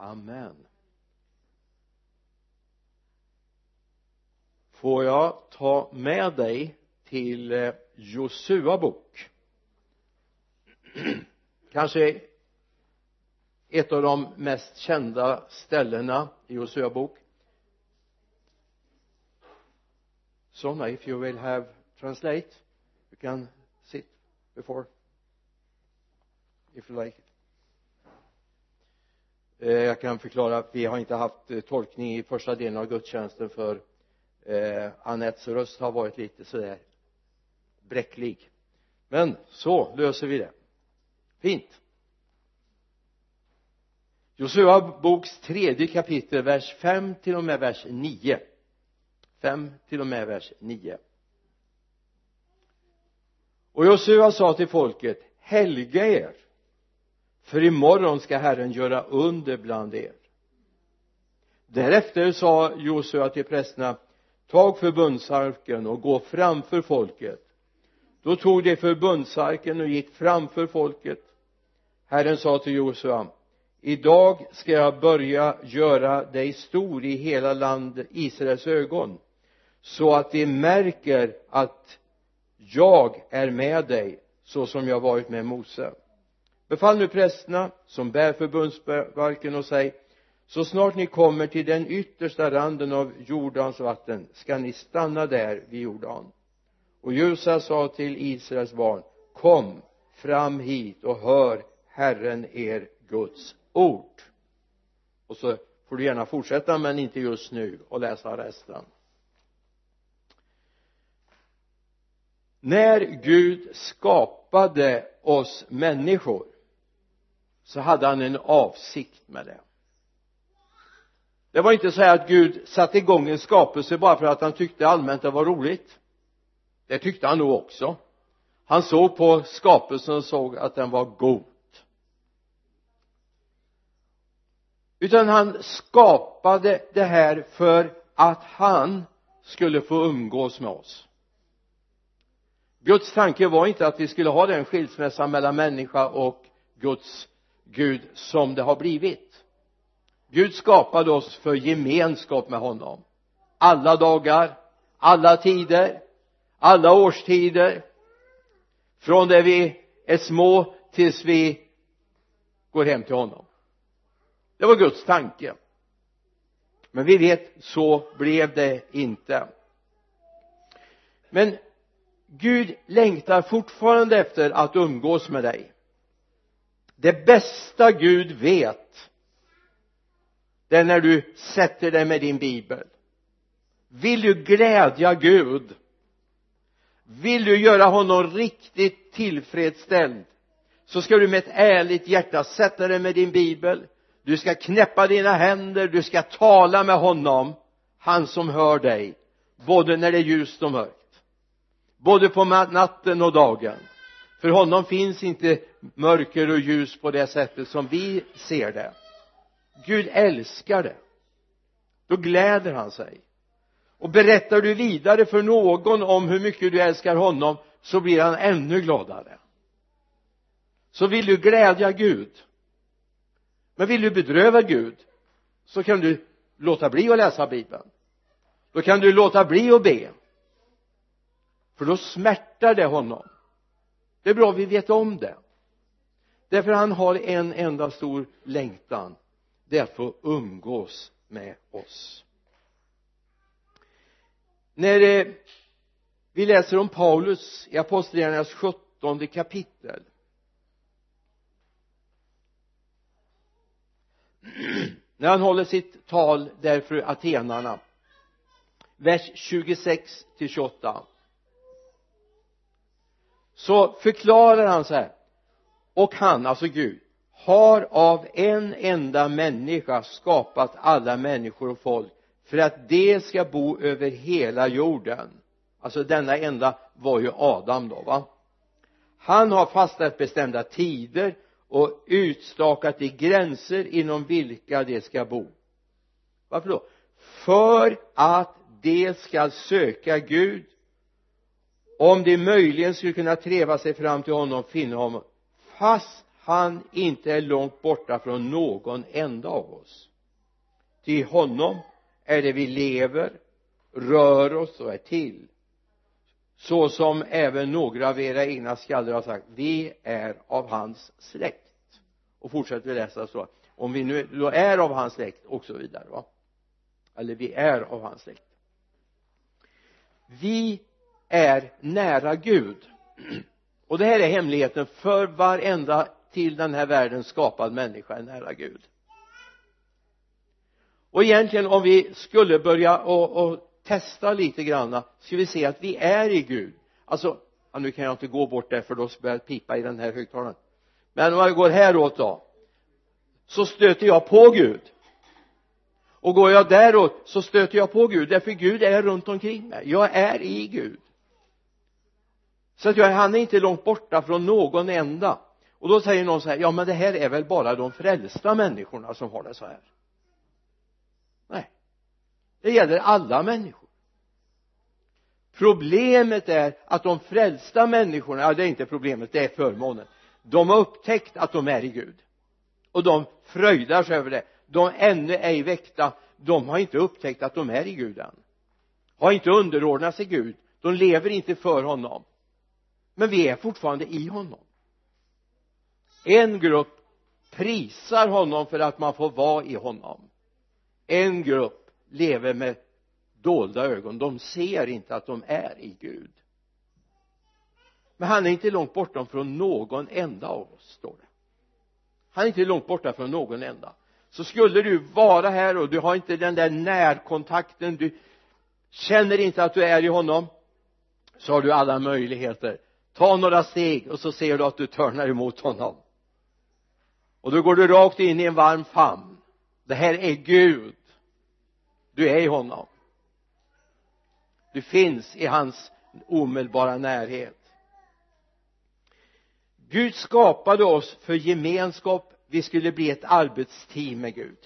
amen. Får jag ta med dig till eh, Josua bok? Kanske ett av de mest kända ställena i Josua bok. Sonna if you will have translate you can sit before if you like. Eh, jag kan förklara att vi har inte haft eh, tolkning i första delen av gudstjänsten för eh, Anettes röst har varit lite sådär bräcklig. Men så löser vi det. Fint. Josua boks tredje kapitel vers 5 till och med vers 9 5 till och med vers 9 och Josua sa till folket helga er för imorgon ska Herren göra under bland er. Därefter sa Josua till prästerna tag förbundsarken och gå framför folket. Då tog de förbundsarken och gick framför folket. Herren sa till Josua idag ska jag börja göra dig stor i hela landet Israels ögon så att de märker att jag är med dig så som jag varit med Mose befall nu prästerna som bär förbundsbalken och säg så snart ni kommer till den yttersta randen av Jordans vatten ska ni stanna där vid Jordan. Och Jusa sa till Israels barn kom fram hit och hör Herren er Guds ord. Och så får du gärna fortsätta men inte just nu och läsa resten. När Gud skapade oss människor så hade han en avsikt med det. Det var inte så här att Gud satte igång en skapelse bara för att han tyckte allmänt det var roligt. Det tyckte han nog också. Han såg på skapelsen och såg att den var god. Utan han skapade det här för att han skulle få umgås med oss. Guds tanke var inte att vi skulle ha den skilsmässan mellan människa och Guds Gud som det har blivit. Gud skapade oss för gemenskap med honom. Alla dagar alla tider alla årstider. Från det vi är små tills vi går hem till honom. Det var Guds tanke. Men vi vet så blev det inte. Men Gud längtar fortfarande efter att umgås med dig det bästa Gud vet det är när du sätter dig med din bibel. Vill du glädja Gud? Vill du göra honom riktigt tillfredsställd? Så ska du med ett ärligt hjärta sätta dig med din bibel. Du ska knäppa dina händer du ska tala med honom han som hör dig både när det är ljust och mörkt. Både på natten och dagen. För honom finns inte mörker och ljus på det sättet som vi ser det. Gud älskar det. Då gläder han sig. Och berättar du vidare för någon om hur mycket du älskar honom så blir han ännu gladare. Så vill du glädja Gud men vill du bedröva Gud så kan du låta bli att läsa bibeln. Då kan du låta bli att be för då smärtar det honom. Det är bra vi vet om det därför han har en enda stor längtan. Det är att få umgås med oss. När eh, vi läser om Paulus i apostlagärningarnas sjuttonde kapitel. När han håller sitt tal där för atenarna. Vers 26 till 28 så förklarar han så här och han, alltså Gud har av en enda människa skapat alla människor och folk för att de ska bo över hela jorden. Alltså denna enda var ju Adam då va? Han har fastställt bestämda tider och utstakat de gränser inom vilka de ska bo. Varför då? För att de ska söka Gud. Om de möjligen skulle kunna treva sig fram till honom finna honom fast han inte är långt borta från någon enda av oss. Till honom är det vi lever rör oss och är till. Så som även några av era egna skalder har sagt vi är av hans släkt. Och fortsätter vi läsa så om vi nu då är av hans släkt och så vidare va? Eller vi är av hans släkt. Vi är nära Gud. och det här är hemligheten för varenda till den här världen skapad människa är nära Gud. Och egentligen om vi skulle börja och, och testa lite granna ska vi se att vi är i Gud. Alltså ja, nu kan jag inte gå bort där för då börjar det pipa i den här högtalaren. Men om jag går häråt då så stöter jag på Gud. Och går jag däråt så stöter jag på Gud därför Gud är runt omkring mig. Jag är i Gud så att jag, han är inte långt borta från någon enda. Och då säger någon så här ja men det här är väl bara de frälsta människorna som har det så här. Nej. Det gäller alla människor. Problemet är att de frälsta människorna, ja det är inte problemet, det är förmånen. De har upptäckt att de är i Gud. Och de fröjdar sig över det. De ännu ej väckta. De har inte upptäckt att de är i Gud än. Har inte underordnat sig Gud. De lever inte för honom men vi är fortfarande i honom. En grupp prisar honom för att man får vara i honom. En grupp lever med dolda ögon. De ser inte att de är i Gud. Men han är inte långt bortom från någon enda av oss står det. Han är inte långt borta från någon enda. Så skulle du vara här och du har inte den där närkontakten du känner inte att du är i honom så har du alla möjligheter ta några steg och så ser du att du törnar emot honom. Och då går du rakt in i en varm famn. Det här är Gud. Du är i honom. Du finns i hans omedelbara närhet. Gud skapade oss för gemenskap. Vi skulle bli ett arbetsteam med Gud.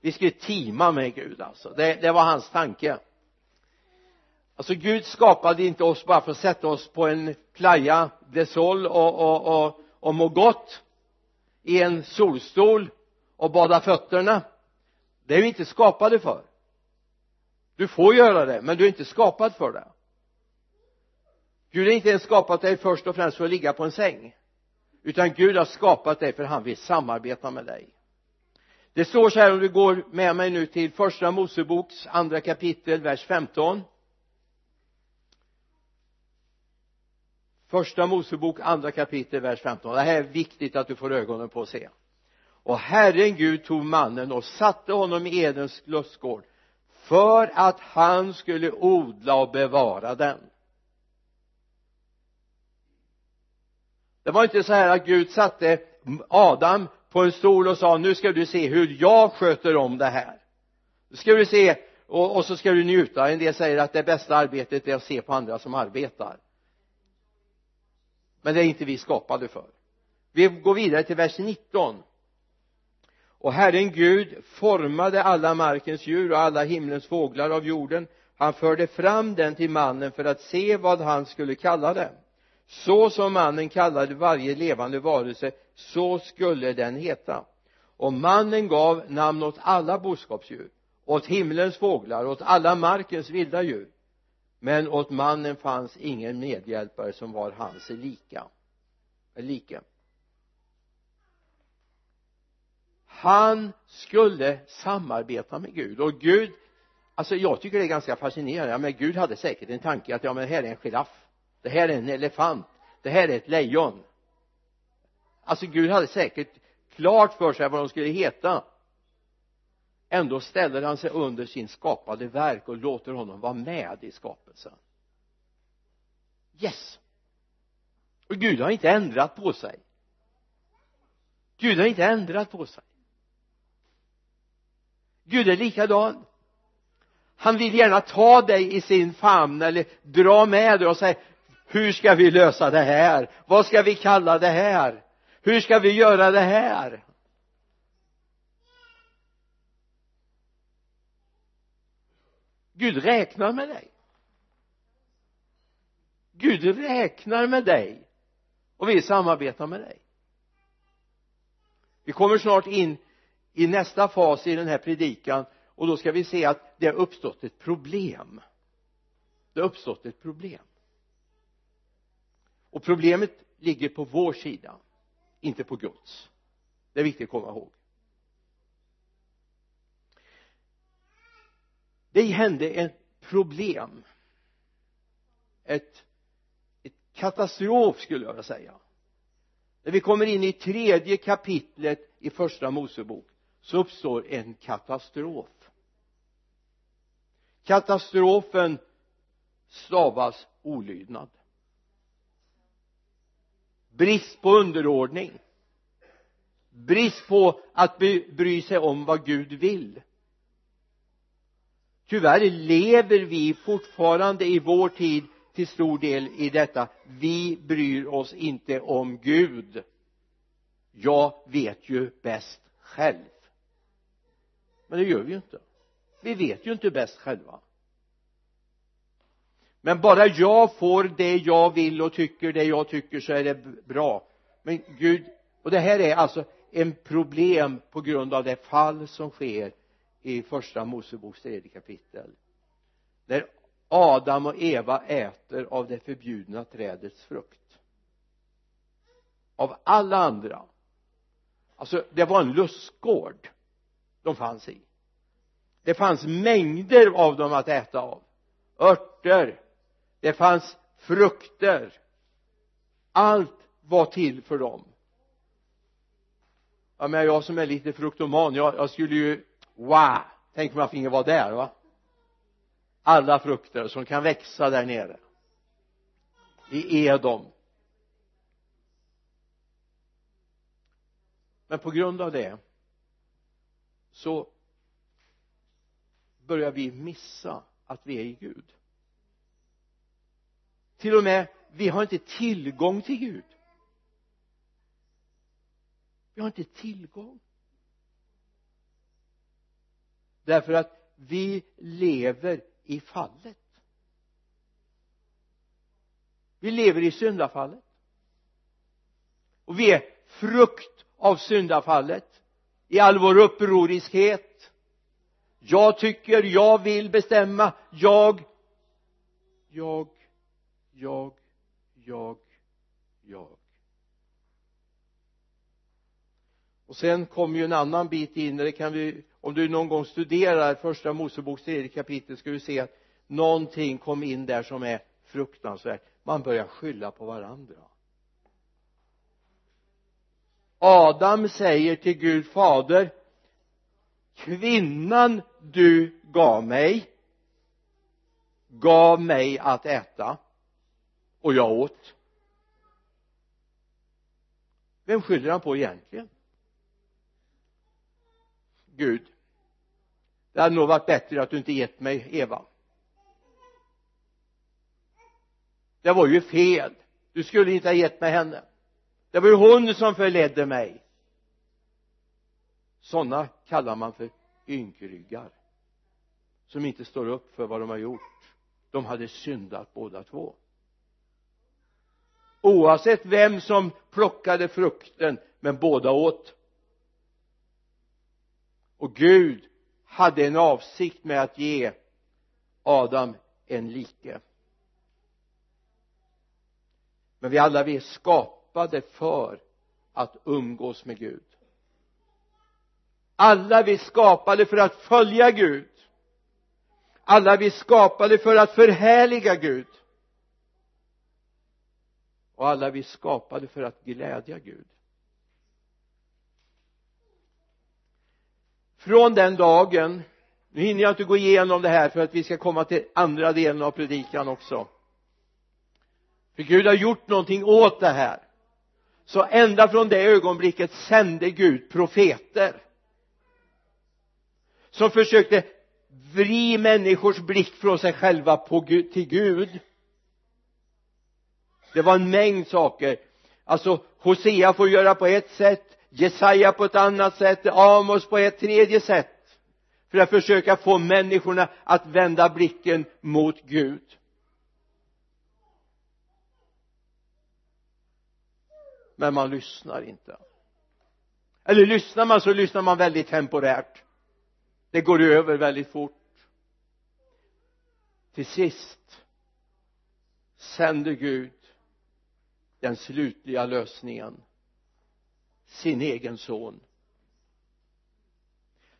Vi skulle teama med Gud alltså. Det, det var hans tanke alltså Gud skapade inte oss bara för att sätta oss på en playa de sol och, och, och, och må gott i en solstol och bada fötterna. Det är vi inte skapade för. Du får göra det men du är inte skapad för det. Gud har inte ens skapat dig först och främst för att ligga på en säng utan Gud har skapat dig för han vill samarbeta med dig. Det står så här om du går med mig nu till första Moseboks andra kapitel vers 15 första Mosebok andra kapitel vers 15 det här är viktigt att du får ögonen på att se. Och Herren Gud tog mannen och satte honom i Edens lustgård för att han skulle odla och bevara den. Det var inte så här att Gud satte Adam på en stol och sa nu ska du se hur jag sköter om det här. Nu ska du se och, och så ska du njuta. En del säger att det bästa arbetet är att se på andra som arbetar men det är inte vi skapade för. Vi går vidare till vers 19 och Herren Gud formade alla markens djur och alla himlens fåglar av jorden. Han förde fram den till mannen för att se vad han skulle kalla den. Så som mannen kallade varje levande varelse så skulle den heta. Och mannen gav namn åt alla boskapsdjur åt himlens fåglar åt alla markens vilda djur men åt mannen fanns ingen medhjälpare som var hans lika like. Han skulle samarbeta med Gud. Och Gud alltså jag tycker det är ganska fascinerande. Men Gud hade säkert en tanke att ja men det här är en giraff. Det här är en elefant. Det här är ett lejon. Alltså Gud hade säkert klart för sig vad de skulle heta ändå ställer han sig under sin skapade verk och låter honom vara med i skapelsen. Yes! Och Gud har inte ändrat på sig. Gud har inte ändrat på sig. Gud är likadan. Han vill gärna ta dig i sin famn eller dra med dig och säga hur ska vi lösa det här? Vad ska vi kalla det här? Hur ska vi göra det här? Gud räknar med dig. Gud räknar med dig. Och vill samarbeta med dig. Vi kommer snart in i nästa fas i den här predikan. Och då ska vi se att det har uppstått ett problem. Det har uppstått ett problem. Och problemet ligger på vår sida inte på Guds. Det är viktigt att komma ihåg. Det hände ett problem. Ett, ett katastrof skulle jag vilja säga. När vi kommer in i tredje kapitlet i första Mosebok så uppstår en katastrof. Katastrofen stavas olydnad. Brist på underordning. Brist på att bry sig om vad Gud vill tyvärr lever vi fortfarande i vår tid till stor del i detta. Vi bryr oss inte om Gud. Jag vet ju bäst själv. Men det gör vi ju inte. Vi vet ju inte bäst själva. Men bara jag får det jag vill och tycker det jag tycker så är det bra. Men Gud och det här är alltså en problem på grund av det fall som sker i första Moseboks tredje kapitel när Adam och Eva äter av det förbjudna trädets frukt. Av alla andra. Alltså det var en lustgård de fanns i. Det fanns mängder av dem att äta av. Örter. Det fanns frukter. Allt var till för dem. Ja men jag som är lite fruktoman jag, jag skulle ju wow. Tänk om jag finge vara där va? Alla frukter som kan växa där nere. I Edom. Men på grund av det så börjar vi missa att vi är i Gud. Till och med vi har inte tillgång till Gud. Vi har inte tillgång därför att vi lever i fallet. Vi lever i syndafallet. Och vi är frukt av syndafallet i all vår upproriskhet. Jag tycker, jag vill bestämma, jag jag jag jag jag. Och sen kommer ju en annan bit in det kan vi om du någon gång studerar första Moseboks tredje kapitel ska du se att någonting kom in där som är fruktansvärt. Man börjar skylla på varandra. Adam säger till Gud fader kvinnan du gav mig gav mig att äta och jag åt. Vem skyller han på egentligen? Gud. Det hade nog varit bättre att du inte gett mig Eva. Det var ju fel. Du skulle inte ha gett mig henne. Det var ju hon som förledde mig. Sådana kallar man för ynkryggar som inte står upp för vad de har gjort. De hade syndat båda två. Oavsett vem som plockade frukten men båda åt och Gud hade en avsikt med att ge Adam en like. Men vi alla vi är skapade för att umgås med Gud. Alla vi är skapade för att följa Gud. Alla vi är skapade för att förhärliga Gud. Och alla vi är skapade för att glädja Gud. Från den dagen nu hinner jag inte gå igenom det här för att vi ska komma till andra delen av predikan också. För Gud har gjort någonting åt det här. Så ända från det ögonblicket sände Gud profeter. Som försökte vri människors blick från sig själva på Gud, till Gud. Det var en mängd saker. Alltså Hosea får göra på ett sätt Jesaja på ett annat sätt Amos på ett tredje sätt. För att försöka få människorna att vända blicken mot Gud. Men man lyssnar inte. Eller lyssnar man så lyssnar man väldigt temporärt. Det går över väldigt fort. Till sist sänder Gud den slutliga lösningen sin egen son.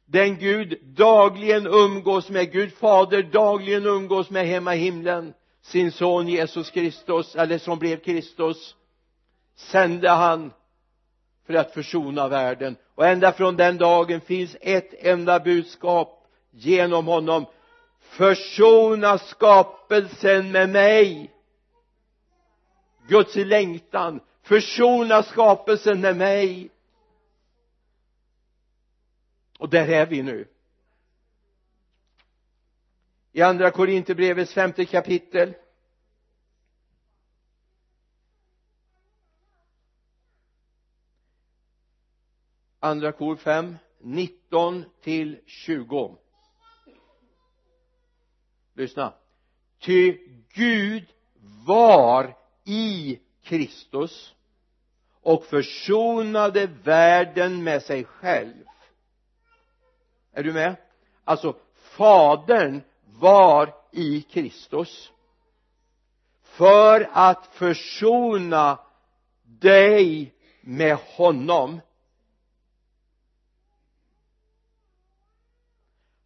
Den Gud dagligen umgås med Gud fader dagligen umgås med hemma i himlen. Sin son Jesus Kristus eller som blev Kristus sände han för att försona världen. Och ända från den dagen finns ett enda budskap genom honom. Försona skapelsen med mig. Guds längtan försona skapelsen med mig. Och där är vi nu. I andra Korinthierbrevets femte kapitel. Andra kor 5 19 till 20 lyssna. Ty Gud var i Kristus och försonade världen med sig själv. Är du med? Alltså fadern var i Kristus för att försona dig med honom.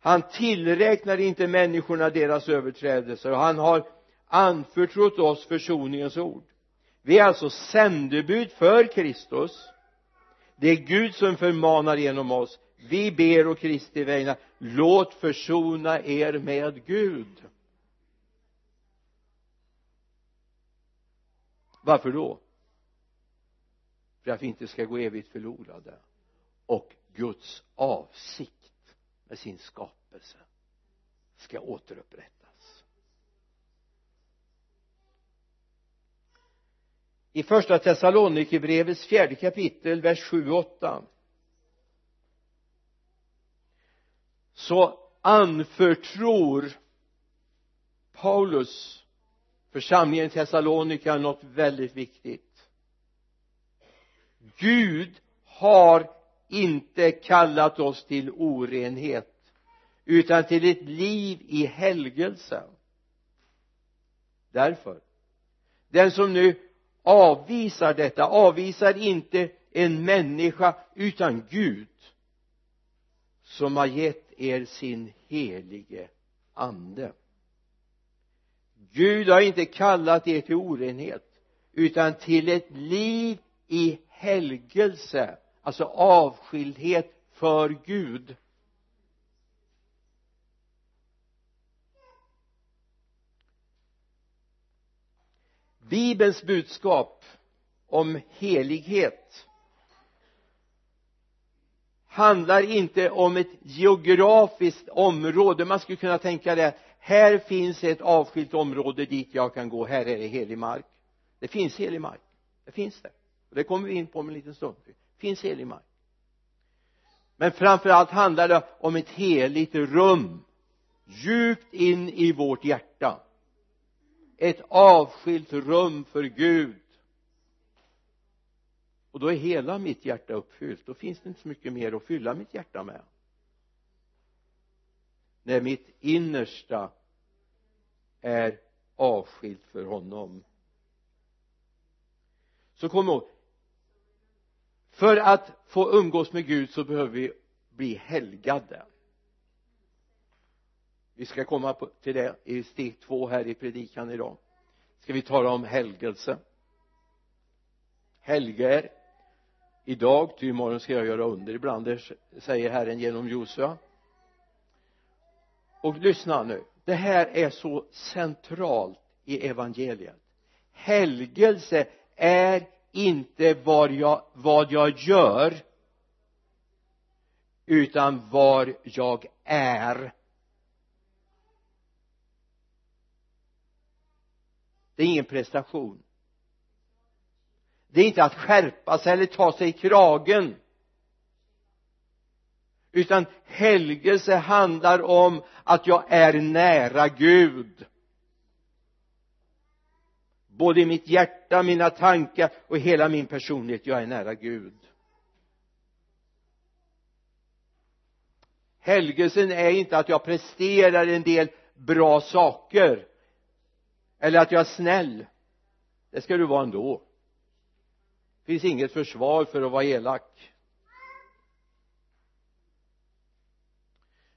Han tillräknar inte människorna deras överträdelser och han har anförtrott oss försoningens ord vi är alltså sändebud för Kristus. Det är Gud som förmanar genom oss. Vi ber och Kristi vägnar låt försona er med Gud. Varför då? För att vi inte ska gå evigt förlorade och Guds avsikt med sin skapelse ska återupprättas. I första Thessalonikerbrevets fjärde kapitel vers 7 och 8 så anförtror Paulus församlingen i Thessalonika något väldigt viktigt. Gud har inte kallat oss till orenhet utan till ett liv i helgelse. Därför den som nu avvisar detta avvisar inte en människa utan Gud som har gett er sin helige ande. Gud har inte kallat er till orenhet utan till ett liv i helgelse alltså avskildhet för Gud. Bibelns budskap om helighet handlar inte om ett geografiskt område. Man skulle kunna tänka det här finns ett avskilt område dit jag kan gå. Här är det helig mark. Det finns helig mark. Det finns det. Och det kommer vi in på om en liten stund. Det finns helig mark. Men framför allt handlar det om ett heligt rum. Djupt in i vårt hjärta ett avskilt rum för Gud. Och då är hela mitt hjärta uppfyllt. Då finns det inte så mycket mer att fylla mitt hjärta med. När mitt innersta är avskilt för honom. Så kom ihåg för att få umgås med Gud så behöver vi bli helgade vi ska komma till det i steg två här i predikan idag. Ska vi tala om helgelse. Helger idag ty imorgon ska jag göra under ibland det säger Herren genom Josua. Och lyssna nu det här är så centralt i evangeliet. Helgelse är inte vad jag, vad jag gör utan var jag är. Det är ingen prestation. Det är inte att skärpa sig eller ta sig i kragen. Utan helgelse handlar om att jag är nära Gud. Både i mitt hjärta, mina tankar och hela min personlighet jag är nära Gud. Helgelsen är inte att jag presterar en del bra saker eller att jag är snäll. Det ska du vara ändå. Det finns inget försvar för att vara elak.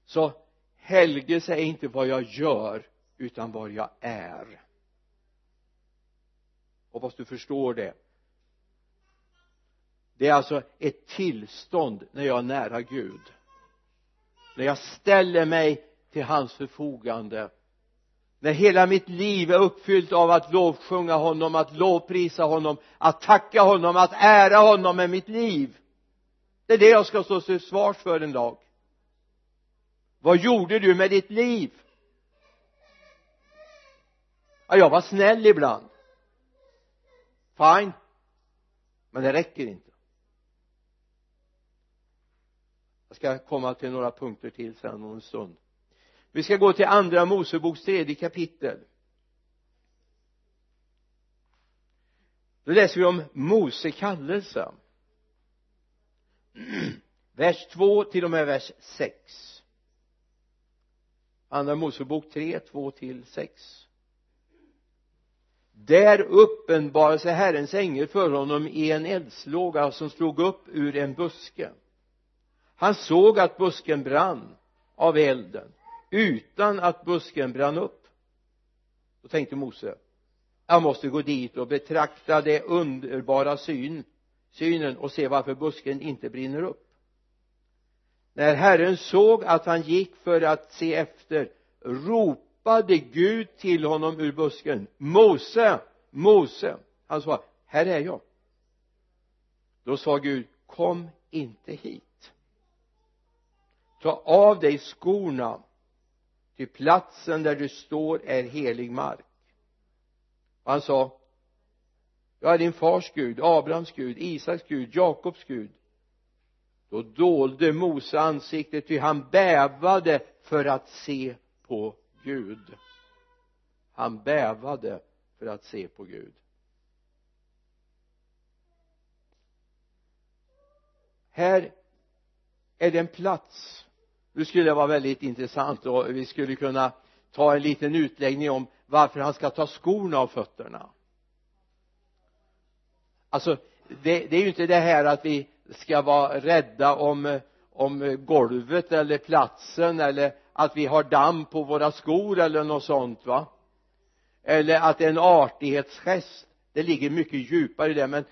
Så helgelse är inte vad jag gör utan vad jag är. Hoppas du förstår det. Det är alltså ett tillstånd när jag är nära Gud. När jag ställer mig till hans förfogande när hela mitt liv är uppfyllt av att lovsjunga honom, att lovprisa honom, att tacka honom, att ära honom med mitt liv. Det är det jag ska stå till svars för en dag. Vad gjorde du med ditt liv? Ja, jag var snäll ibland. Fine. Men det räcker inte. Jag ska komma till några punkter till sen om en stund vi ska gå till andra Moseboks tredje kapitel. Då läser vi om Mose kallelse. Vers 2 till och med vers 6 andra Mosebok 3, 2 till 6 där uppenbarade sig Herrens ängel för honom i en eldslåga som slog upp ur en buske. Han såg att busken brann av elden utan att busken brann upp då tänkte Mose jag måste gå dit och betrakta det underbara syn, synen och se varför busken inte brinner upp. När Herren såg att han gick för att se efter ropade Gud till honom ur busken Mose, Mose. Han sa här är jag. Då sa Gud kom inte hit. Ta av dig skorna till platsen där du står är helig mark. Och han sa jag är din fars Gud, Abrahams Gud, Isaks Gud, Jakobs Gud. Då dolde Mose ansiktet ty han bävade för att se på Gud. Han bävade för att se på Gud. Här är det en plats nu skulle det vara väldigt intressant och vi skulle kunna ta en liten utläggning om varför han ska ta skorna av fötterna. Alltså det, det är ju inte det här att vi ska vara rädda om om golvet eller platsen eller att vi har damm på våra skor eller något sånt va? Eller att det är en artighetsgest det ligger mycket djupare i det men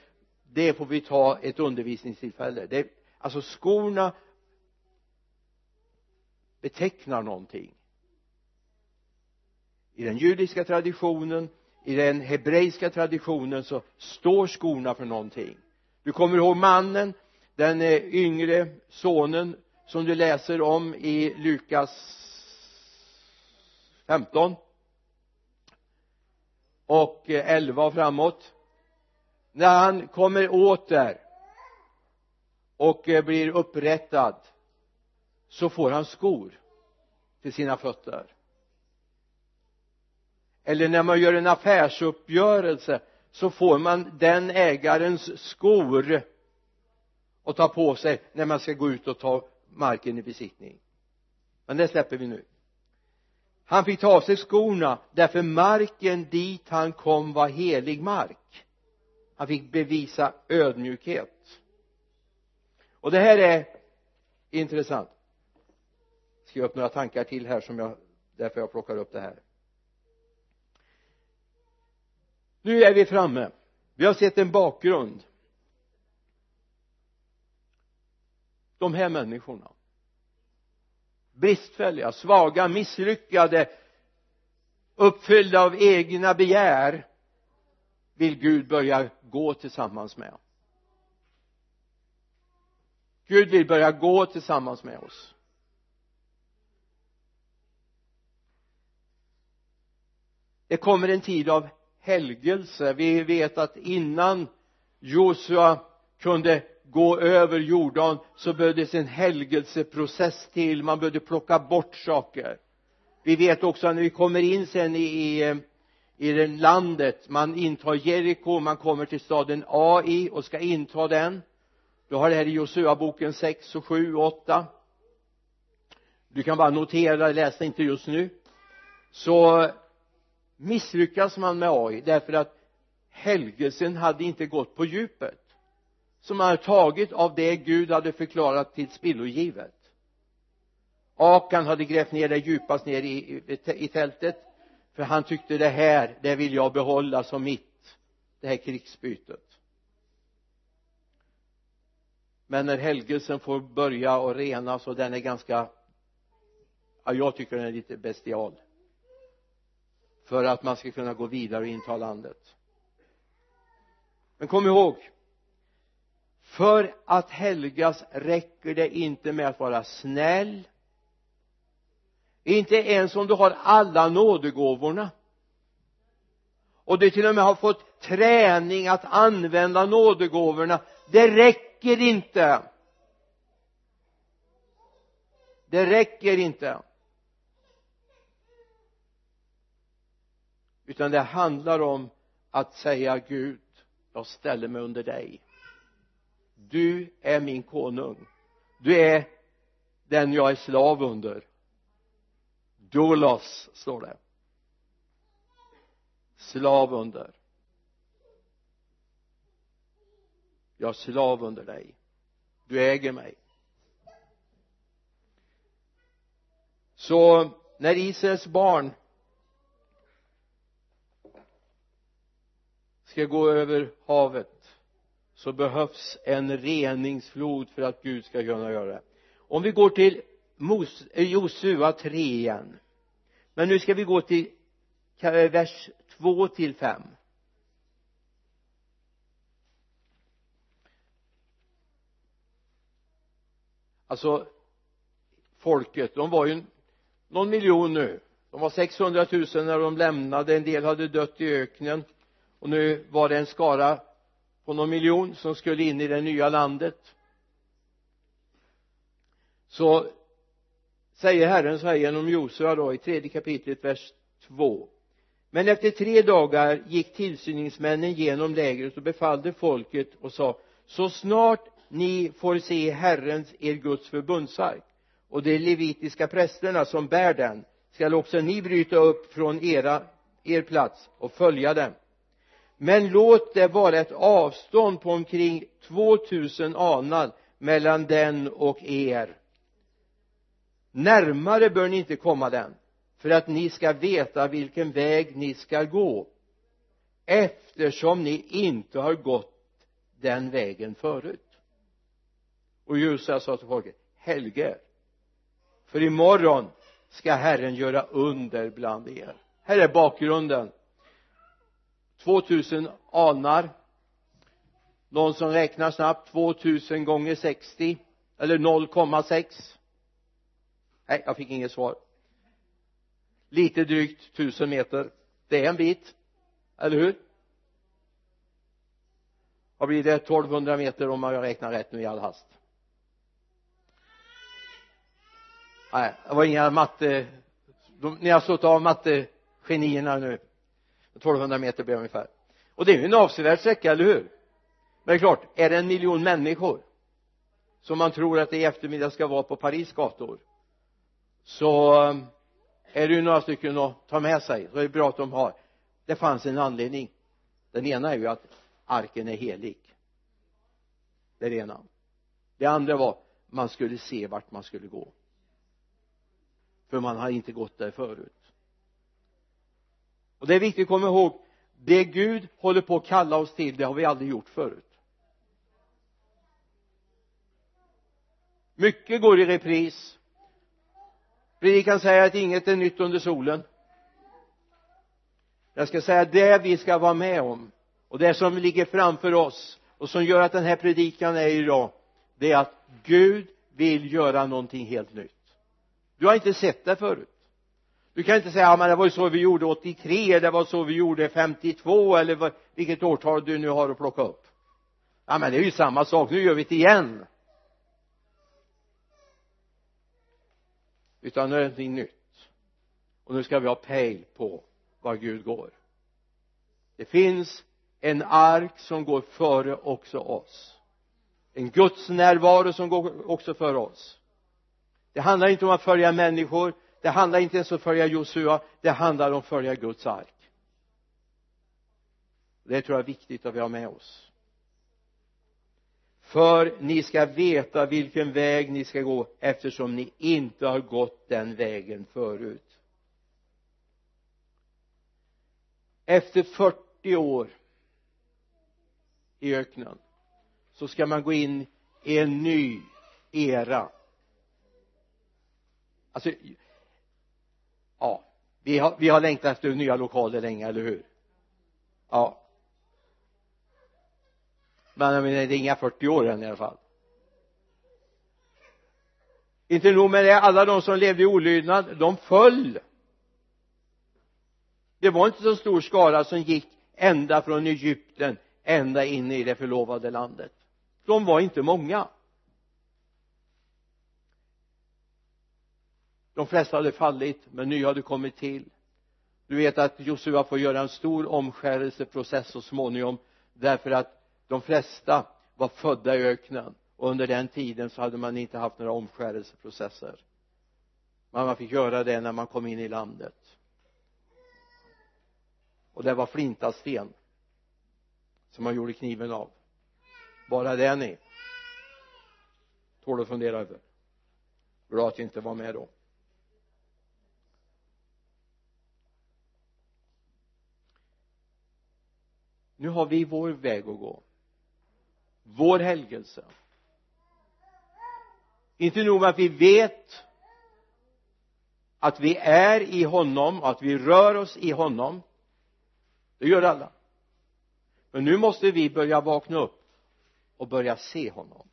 det får vi ta ett undervisningstillfälle. Det, alltså skorna betecknar någonting. I den judiska traditionen i den hebreiska traditionen så står skorna för någonting. Du kommer ihåg mannen den eh, yngre sonen som du läser om i Lukas 15 och eh, 11 och framåt. När han kommer åt där och eh, blir upprättad så får han skor till sina fötter. Eller när man gör en affärsuppgörelse så får man den ägarens skor att ta på sig när man ska gå ut och ta marken i besittning. Men det släpper vi nu. Han fick ta av sig skorna därför marken dit han kom var helig mark. Han fick bevisa ödmjukhet. Och det här är intressant skriva upp några tankar till här som jag därför jag plockar upp det här. Nu är vi framme. Vi har sett en bakgrund. De här människorna. Bristfälliga, svaga, misslyckade uppfyllda av egna begär vill Gud börja gå tillsammans med. Gud vill börja gå tillsammans med oss. Det kommer en tid av helgelse. Vi vet att innan Josua kunde gå över Jordan så behövdes en helgelseprocess till. Man behövde plocka bort saker. Vi vet också att när vi kommer in sen i, i, i det landet man intar Jeriko man kommer till staden Ai och ska inta den. Då har det här i Josua boken 6 och 7 och 8 du kan bara notera, läs det inte just nu. Så misslyckas man med AI därför att helgelsen hade inte gått på djupet som man hade tagit av det Gud hade förklarat till spillogivet. Akan hade grävt ner det djupast ner i, i, i tältet för han tyckte det här, det vill jag behålla som mitt det här krigsbytet. Men när helgelsen får börja och renas och den är ganska ja, jag tycker den är lite bestial för att man ska kunna gå vidare och inta landet. Men kom ihåg för att helgas räcker det inte med att vara snäll. Inte ens om du har alla nådegåvorna. Och du till och med har fått träning att använda nådegåvorna. Det räcker inte. Det räcker inte. Utan det handlar om att säga Gud jag ställer mig under dig. Du är min konung. Du är den jag är slav under. Dolos står det. Slav under. Jag är slav under dig. Du äger mig. Så när Israels barn ska gå över havet så behövs en reningsflod för att Gud ska kunna göra det. Om vi går till Mos, eh, Josua 3 igen. Men nu ska vi gå till eh, vers 2 till 5 alltså folket, de var ju någon miljon nu. De var 600 000 när de lämnade, en del hade dött i öknen och nu var det en skara på någon miljon som skulle in i det nya landet. Så säger Herren så här genom Josua då i tredje kapitlet vers 2 men efter tre dagar gick tillsyningsmännen genom lägret och befallde folket och sa så snart ni får se Herrens, er Guds förbundsark och de levitiska prästerna som bär den skall också ni bryta upp från era, er plats och följa dem men låt det vara ett avstånd på omkring 2000 anad mellan den och er. Närmare bör ni inte komma den för att ni ska veta vilken väg ni ska gå eftersom ni inte har gått den vägen förut. Och Josua sa till folket helge för imorgon ska Herren göra under bland er. Här är bakgrunden. 2000 anar. Någon som räknar snabbt 2000 gånger 60 eller 0,6 nej jag fick inget svar. Lite drygt 1000 meter. Det är en bit. Eller hur? Vad blir det? 1200 meter om jag räknar rätt nu i all hast. Nej det var inga matte de, ni har slått av mattegenierna nu. 1200 meter blir det ungefär. Och det är ju en avsevärd sträcka, eller hur? Men det är klart, är det en miljon människor som man tror att det i eftermiddag ska vara på Paris gator så eh, är det ju några stycken att ta med sig. Så är det bra att de har. Det fanns en anledning. Den ena är ju att arken är helig. Det är det ena. Det andra var man skulle se vart man skulle gå. För man har inte gått där förut och det är viktigt att komma ihåg det Gud håller på att kalla oss till det har vi aldrig gjort förut. Mycket går i repris. Predikan säger att inget är nytt under solen. Jag ska säga det vi ska vara med om och det som ligger framför oss och som gör att den här predikan är idag det är att Gud vill göra någonting helt nytt. Du har inte sett det förut du kan inte säga ja men det var ju så vi gjorde 83 det var så vi gjorde 52 eller vad, vilket årtal du nu har att plocka upp. Ja men det är ju samma sak nu gör vi det igen. Utan nu är det någonting nytt. Och nu ska vi ha pejl på var Gud går. Det finns en ark som går före också oss. En Guds närvaro som går också före oss. Det handlar inte om att följa människor det handlar inte ens om att följa Josua det handlar om att följa Guds ark. Det tror jag är viktigt att vi har med oss. För ni ska veta vilken väg ni ska gå eftersom ni inte har gått den vägen förut. Efter 40 år i öknen så ska man gå in i en ny era. Alltså ja. Vi har, vi har längtat efter nya lokaler länge, eller hur? Ja. Men jag menar det är inga 40 år än i alla fall. Inte nog med det alla de som levde i olydnad de föll. Det var inte så stor skara som gick ända från Egypten ända in i det förlovade landet. De var inte många. De flesta hade fallit men nya hade kommit till. Du vet att Josua får göra en stor omskärelseprocess så småningom därför att de flesta var födda i öknen och under den tiden så hade man inte haft några omskärelseprocesser. Men man fick göra det när man kom in i landet. Och det var flintasten som man gjorde kniven av. Bara det ni tål att fundera över. Glad att jag inte var med då. Nu har vi vår väg att gå. Vår helgelse. Inte nog med att vi vet att vi är i honom och att vi rör oss i honom. Det gör alla. Men nu måste vi börja vakna upp och börja se honom.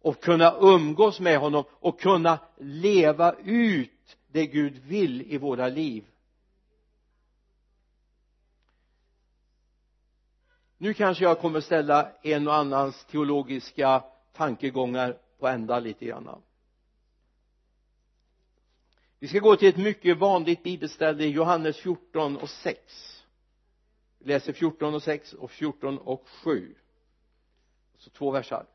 Och kunna umgås med honom och kunna leva ut det Gud vill i våra liv. Nu kanske jag kommer ställa en och annans teologiska tankegångar på ända lite grann. Vi ska gå till ett mycket vanligt bibelställe i Johannes 14 och 6 vi läser 14 och 6 och 14 och 7 så två versar.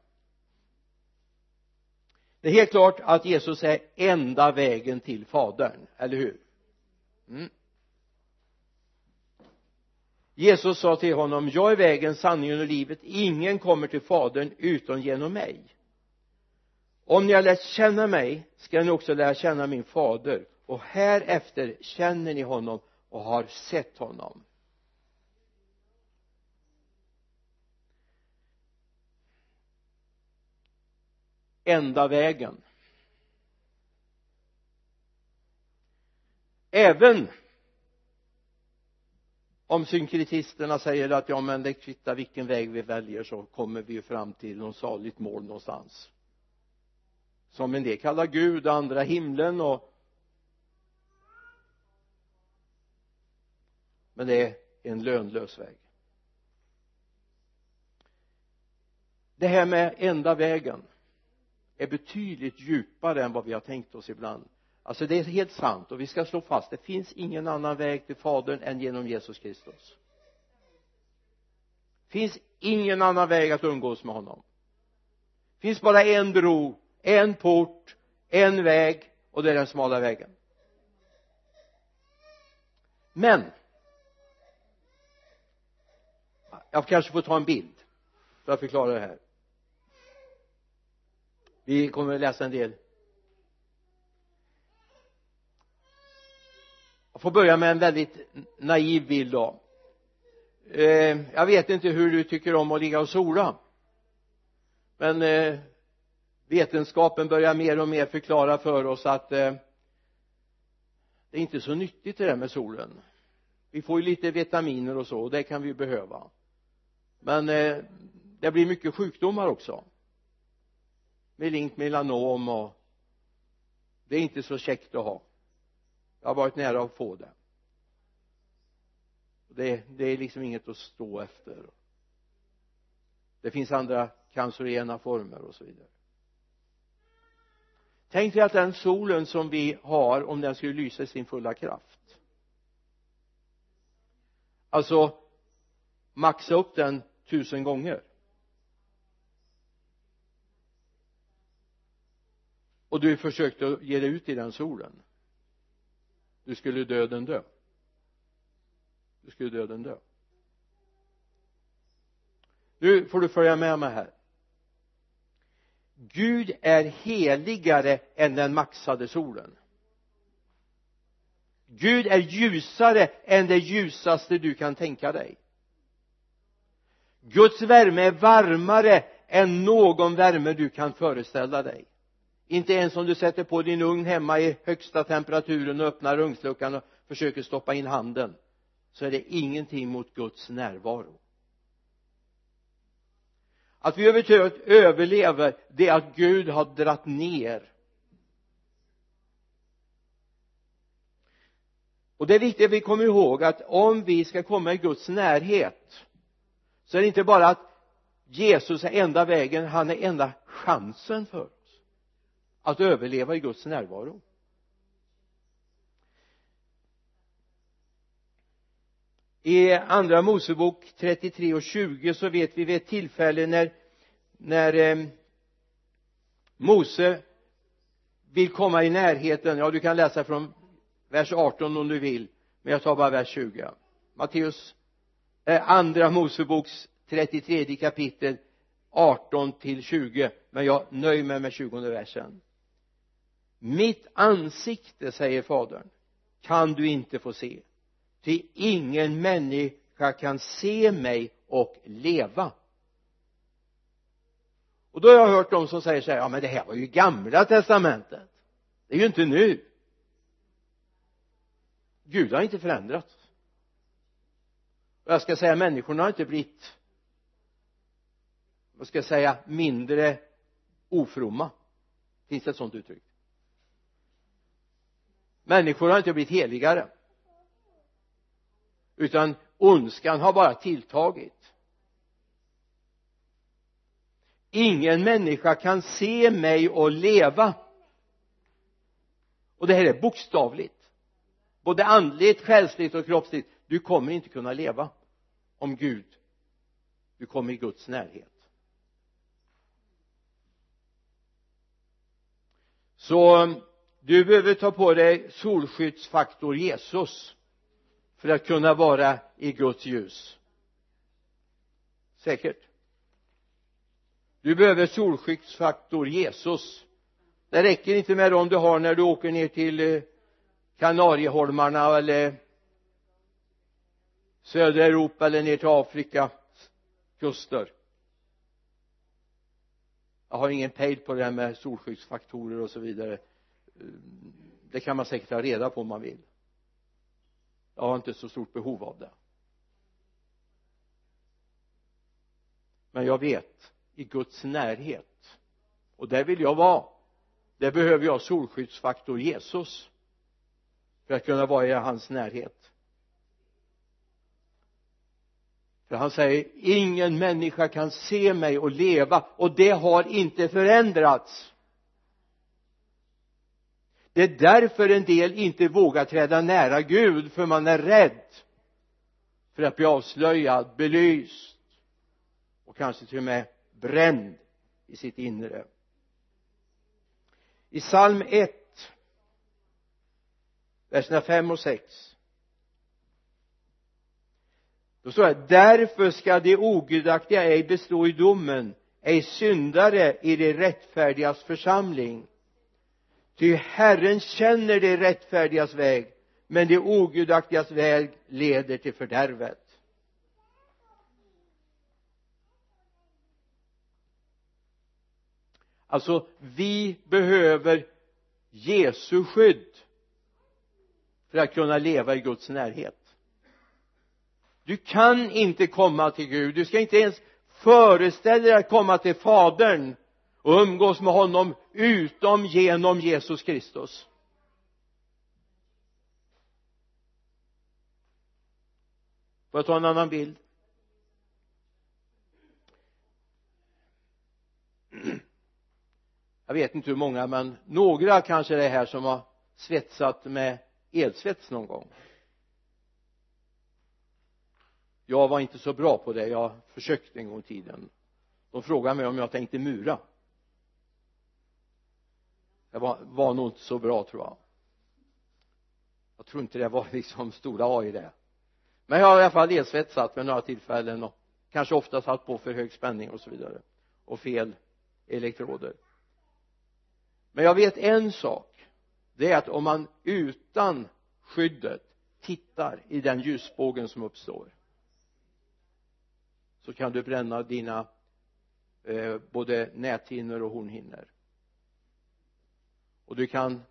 Det är helt klart att Jesus är enda vägen till fadern, eller hur? Mm. Jesus sa till honom jag är vägen, sanningen och livet. Ingen kommer till fadern utom genom mig. Om ni har lärt känna mig ska ni också lära känna min fader. Och härefter känner ni honom och har sett honom. Enda vägen. Även om synkretisterna säger att ja men det kvittar vilken väg vi väljer så kommer vi ju fram till något saligt mål någonstans. Som en del kallar Gud och andra himlen och men det är en lönlös väg. Det här med enda vägen är betydligt djupare än vad vi har tänkt oss ibland alltså det är helt sant och vi ska slå fast det finns ingen annan väg till fadern än genom Jesus Kristus. Finns ingen annan väg att umgås med honom. Finns bara en bro en port en väg och det är den smala vägen. Men jag kanske får ta en bild för att förklara det här. Vi kommer att läsa en del. Jag får börja med en väldigt naiv bild då. Eh, jag vet inte hur du tycker om att ligga och sola. Men eh, vetenskapen börjar mer och mer förklara för oss att eh, det är inte så nyttigt det där med solen. Vi får ju lite vitaminer och så och det kan vi behöva. Men eh, det blir mycket sjukdomar också. Melinkt melanom och det är inte så käckt att ha jag har varit nära att få det. Det, det är liksom inget att stå efter. Det finns andra cancerogena former och så vidare. Tänk dig att den solen som vi har om den skulle lysa i sin fulla kraft. Alltså maxa upp den tusen gånger. Och du försökte ge dig ut i den solen du skulle döden dö. Du skulle döden dö. Nu får du följa med mig här. Gud är heligare än den maxade solen. Gud är ljusare än det ljusaste du kan tänka dig. Guds värme är varmare än någon värme du kan föreställa dig inte ens om du sätter på din ugn hemma i högsta temperaturen och öppnar ugnsluckan och försöker stoppa in handen så är det ingenting mot Guds närvaro. Att vi överhuvudtaget överlever det är att Gud har dratt ner. Och det är viktigt att vi kommer ihåg att om vi ska komma i Guds närhet så är det inte bara att Jesus är enda vägen, han är enda chansen för oss att överleva i Guds närvaro. I andra Mosebok 33 och 20 så vet vi vid ett tillfälle när när eh, Mose vill komma i närheten. Ja du kan läsa från vers 18 om du vill men jag tar bara vers 20 Matteus eh, andra Moseboks 33 kapitel 18 till 20 men jag nöjer mig med 20 versen mitt ansikte säger fadern kan du inte få se. Ty ingen människa kan se mig och leva. Och då har jag hört de som säger så här ja men det här var ju gamla testamentet. Det är ju inte nu. Gud har inte förändrats. Och jag ska säga människorna har inte blivit vad ska jag säga mindre ofromma. Finns det ett sådant uttryck? Människor har inte blivit heligare. Utan ondskan har bara tilltagit. Ingen människa kan se mig och leva. Och det här är bokstavligt. Både andligt, själsligt och kroppsligt. Du kommer inte kunna leva om Gud. Du kommer i Guds närhet. Så du behöver ta på dig solskyddsfaktor Jesus för att kunna vara i Guds ljus. Säkert. Du behöver solskyddsfaktor Jesus. Det räcker inte med dem du har när du åker ner till eh, Kanarieholmarna eller södra Europa eller ner till afrikas kuster. Jag har ingen pejl på det här med solskyddsfaktorer och så vidare det kan man säkert ta reda på om man vill. Jag har inte så stort behov av det. Men jag vet i Guds närhet och där vill jag vara. Där behöver jag solskyddsfaktor Jesus för att kunna vara i hans närhet. För han säger ingen människa kan se mig och leva och det har inte förändrats det är därför en del inte vågar träda nära Gud för man är rädd för att bli avslöjad, belyst och kanske till och med bränd i sitt inre. I psalm 1 verserna 5 och 6 då står det därför ska de ogudaktiga ej bestå i domen ej syndare i de rättfärdigas församling ty Herren känner de rättfärdigas väg men de ogudaktigas väg leder till fördärvet. Alltså vi behöver Jesu skydd för att kunna leva i Guds närhet. Du kan inte komma till Gud. Du ska inte ens föreställa dig att komma till fadern och umgås med honom utom genom Jesus Kristus. Får jag ta en annan bild? Jag vet inte hur många men några kanske det är här som har svetsat med elsvets någon gång. Jag var inte så bra på det. Jag försökte en gång i tiden. De frågade mig om jag tänkte mura det var, var nog inte så bra tror jag. Jag tror inte det var liksom stora A i det. Men jag har i alla fall elsvetsat vid några tillfällen och kanske ofta satt på för hög spänning och så vidare. Och fel elektroder. Men jag vet en sak. Det är att om man utan skyddet tittar i den ljusbågen som uppstår så kan du bränna dina eh, både näthinnor och hornhinnor och du kan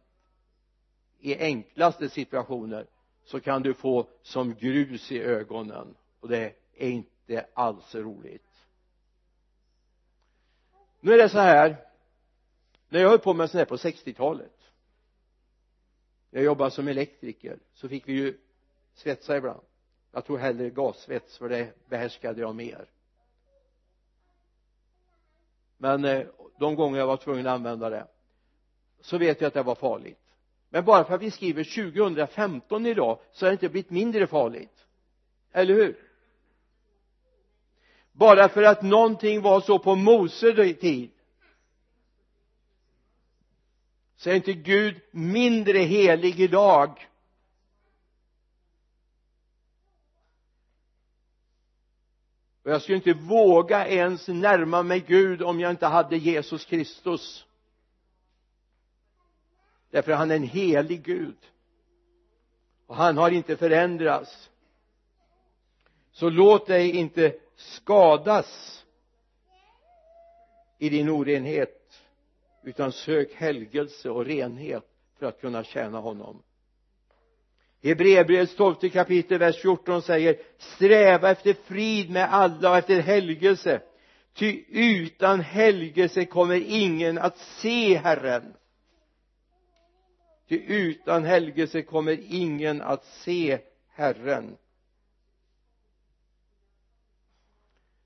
i enklaste situationer så kan du få som grus i ögonen. Och det är inte alls roligt. Nu är det så här. När jag höll på med sånt här på 60-talet jag jobbade som elektriker så fick vi ju svetsa ibland. Jag tog hellre gassvets för det behärskade jag mer. Men eh, de gånger jag var tvungen att använda det så vet vi att det var farligt. Men bara för att vi skriver 2015 idag så har det inte blivit mindre farligt. Eller hur? Bara för att någonting var så på Mose tid så är inte Gud mindre helig idag. Och jag skulle inte våga ens närma mig Gud om jag inte hade Jesus Kristus därför han är en helig Gud. Och han har inte förändrats. Så låt dig inte skadas i din orenhet utan sök helgelse och renhet för att kunna tjäna honom. Hebreerbrevets tolfte kapitel vers 14 säger sträva efter frid med alla och efter helgelse. Ty utan helgelse kommer ingen att se Herren ty utan helgelse kommer ingen att se Herren.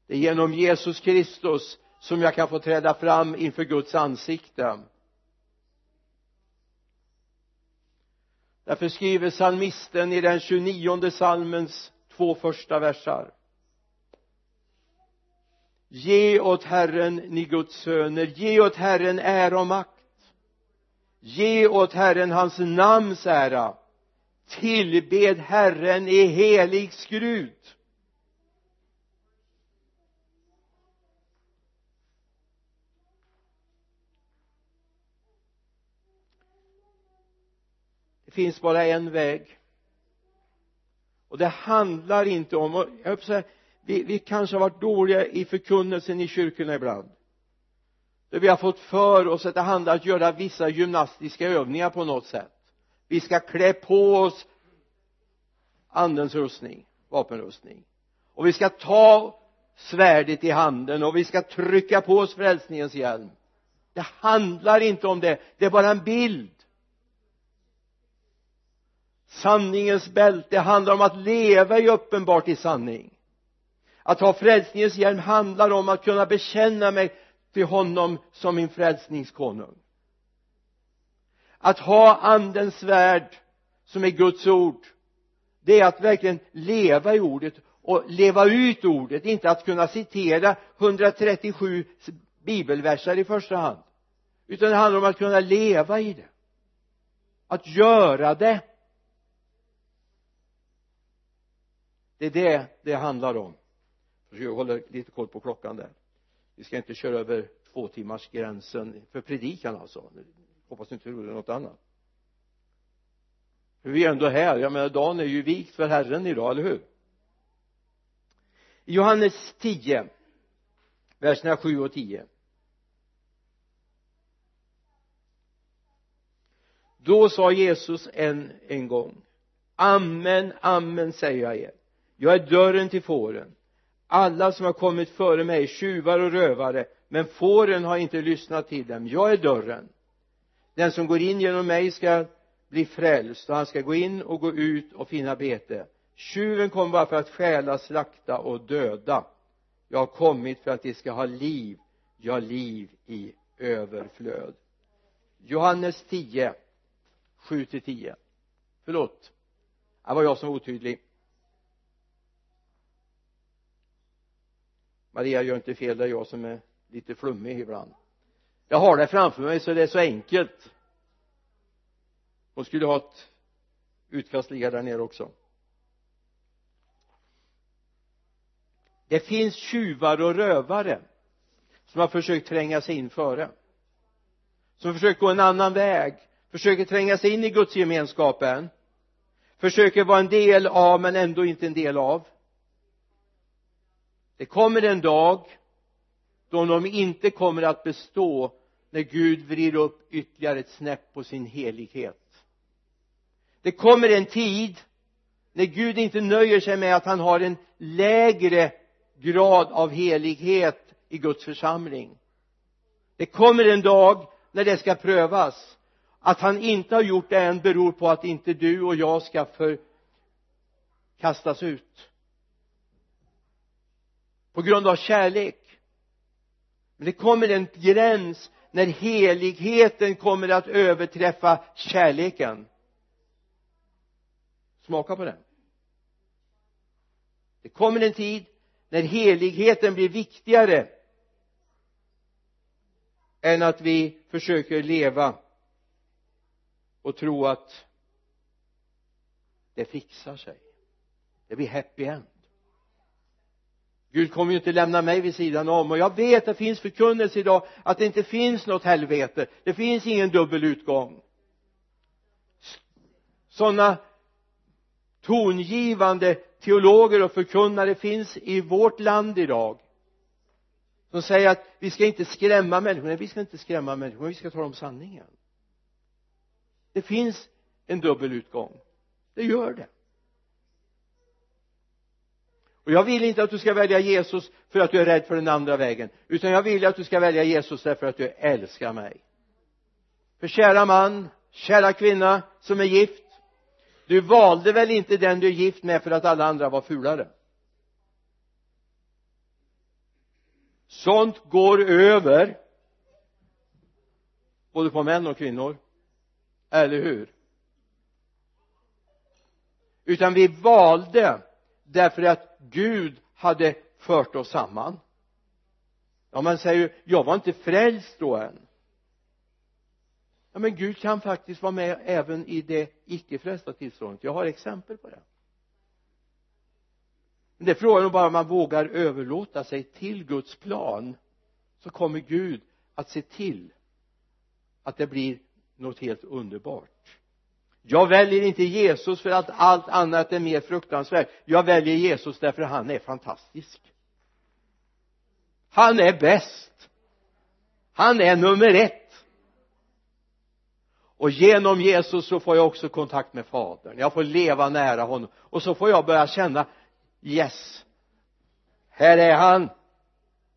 Det är genom Jesus Kristus som jag kan få träda fram inför Guds ansikte. Därför skriver psalmisten i den 29 psalmens två första versar. Ge åt Herren ni Guds söner ge åt Herren ära och makt ge åt Herren hans namns ära. Tillbed Herren i helig skrut. Det finns bara en väg. Och det handlar inte om jag säga, vi, vi kanske har varit dåliga i förkunnelsen i kyrkorna ibland där vi har fått för oss att det handlar om att göra vissa gymnastiska övningar på något sätt. Vi ska klä på oss andens rustning vapenrustning. Och vi ska ta svärdet i handen och vi ska trycka på oss frälsningens hjälm. Det handlar inte om det. Det är bara en bild. Sanningens bälte handlar om att leva i uppenbart i sanning. Att ha frälsningens hjälm handlar om att kunna bekänna mig till honom som min frälsningskonung. Att ha andens svärd som är Guds ord det är att verkligen leva i ordet och leva ut ordet inte att kunna citera 137 bibelverser i första hand utan det handlar om att kunna leva i det. Att göra det. Det är det det handlar om. Jag håller lite koll på klockan där vi ska inte köra över två timmars gränsen för predikan alltså. Hoppas inte du något annat. För vi är ändå här. Jag menar dagen är ju vikt för Herren idag, eller hur? I Johannes 10 verserna 7 och 10 då sa Jesus en, en gång amen, amen säger jag er. Jag är dörren till fåren alla som har kommit före mig tjuvar och rövare men fåren har inte lyssnat till dem. Jag är dörren. Den som går in genom mig ska bli frälst och han ska gå in och gå ut och finna bete. Tjuven kommer bara för att stjäla, slakta och döda. Jag har kommit för att de ska ha liv ja liv i överflöd. Johannes 10 7 till 10 förlåt det var jag som var otydlig. Maria gör inte fel det är jag som är lite flummig ibland. Jag har det framför mig så det är så enkelt. Hon skulle ha ett utkast ligga där nere också. Det finns tjuvar och rövare som har försökt tränga sig in före. Som försöker gå en annan väg. Försöker tränga sig in i gudsgemenskapen försöker vara en del av men ändå inte en del av det kommer en dag då de inte kommer att bestå när Gud vrider upp ytterligare ett snäpp på sin helighet. Det kommer en tid när Gud inte nöjer sig med att han har en lägre grad av helighet i Guds församling. Det kommer en dag när det ska prövas. Att han inte har gjort det än beror på att inte du och jag ska förkastas ut på grund av kärlek. Men det kommer en gräns när heligheten kommer att överträffa kärleken. Smaka på den. Det kommer en tid när heligheten blir viktigare än att vi försöker leva och tro att det fixar sig det blir happy end. Gud kommer ju inte lämna mig vid sidan om. Och jag vet att det finns förkunnelse idag att det inte finns något helvete. Det finns ingen dubbel utgång. Sådana tongivande teologer och förkunnare finns i vårt land idag som säger att vi ska inte skrämma människor. Nej vi ska inte skrämma människor vi ska tala om sanningen. Det finns en dubbel utgång. Det gör det och jag vill inte att du ska välja Jesus för att du är rädd för den andra vägen utan jag vill att du ska välja Jesus därför att du älskar mig. För kära man kära kvinna som är gift du valde väl inte den du är gift med för att alla andra var fulare? Sånt går över både på män och kvinnor eller hur? Utan vi valde därför att Gud hade fört oss samman. Ja man säger ju jag var inte frälst då än. Ja men Gud kan faktiskt vara med även i det icke frälsta tillståndet. Jag har exempel på det. Men det är frågan om bara man vågar överlåta sig till Guds plan så kommer Gud att se till att det blir något helt underbart jag väljer inte Jesus för att allt annat är mer fruktansvärt. Jag väljer Jesus därför att han är fantastisk. Han är bäst. Han är nummer ett. Och genom Jesus så får jag också kontakt med fadern. Jag får leva nära honom. Och så får jag börja känna yes här är han.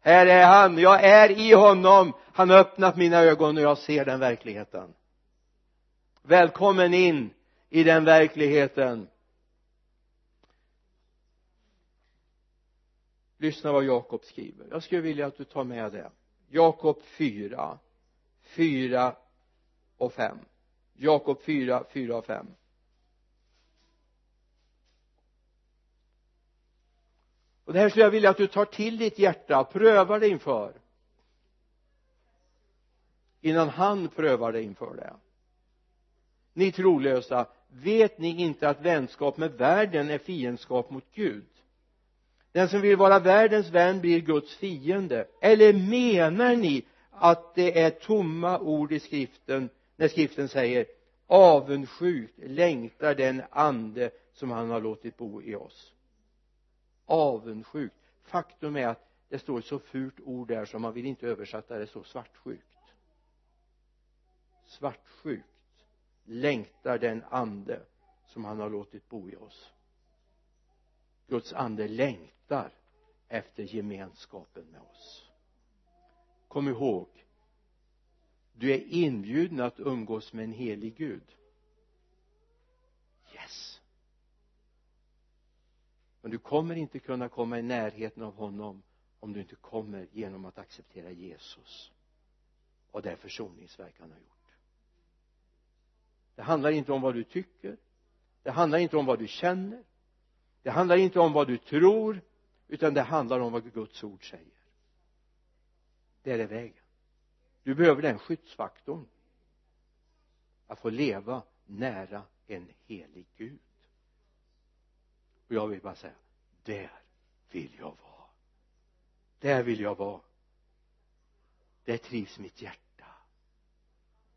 Här är han. Jag är i honom. Han har öppnat mina ögon och jag ser den verkligheten välkommen in i den verkligheten. Lyssna vad Jakob skriver. Jag skulle vilja att du tar med det. Jakob 4 4 och 5 Jakob 4, 4 och 5 och det här skulle jag vilja att du tar till ditt hjärta och prövar det inför. Innan han prövar det inför det ni trolösa vet ni inte att vänskap med världen är fiendskap mot Gud? Den som vill vara världens vän blir Guds fiende. Eller menar ni att det är tomma ord i skriften när skriften säger avundsjukt längtar den ande som han har låtit bo i oss avundsjukt faktum är att det står ett så fult ord där som man vill inte översätta det så svartsjukt. Svartsjukt längtar den ande som han har låtit bo i oss. Guds ande längtar efter gemenskapen med oss. Kom ihåg du är inbjuden att umgås med en helig Gud. Yes. Men du kommer inte kunna komma i närheten av honom om du inte kommer genom att acceptera Jesus och det försoningsverk han har gjort det handlar inte om vad du tycker. Det handlar inte om vad du känner. Det handlar inte om vad du tror utan det handlar om vad Guds ord säger. Det är vägen. Du behöver den skyddsfaktorn att få leva nära en helig Gud. Och jag vill bara säga där vill jag vara. Där vill jag vara. Där trivs mitt hjärta.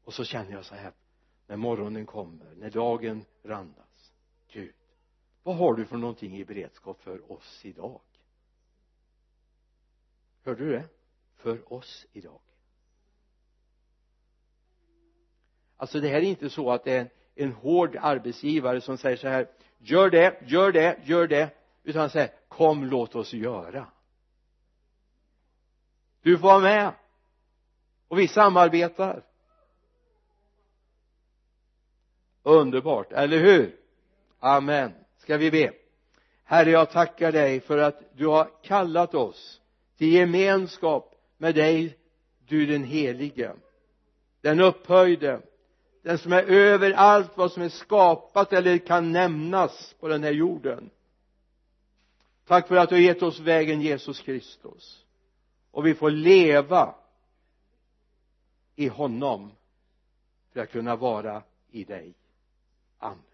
Och så känner jag så här när morgonen kommer när dagen randas. Gud vad har du för någonting i beredskap för oss idag? Hörde du det? För oss idag. Alltså det här är inte så att det är en, en hård arbetsgivare som säger så här gör det, gör det, gör det. Utan han säger kom låt oss göra. Du får vara med. Och vi samarbetar. Underbart, eller hur? Amen. Ska vi be? Herre jag tackar dig för att du har kallat oss till gemenskap med dig du den helige. Den upphöjde den som är över allt vad som är skapat eller kan nämnas på den här jorden. Tack för att du har gett oss vägen Jesus Kristus. Och vi får leva i honom för att kunna vara i dig amen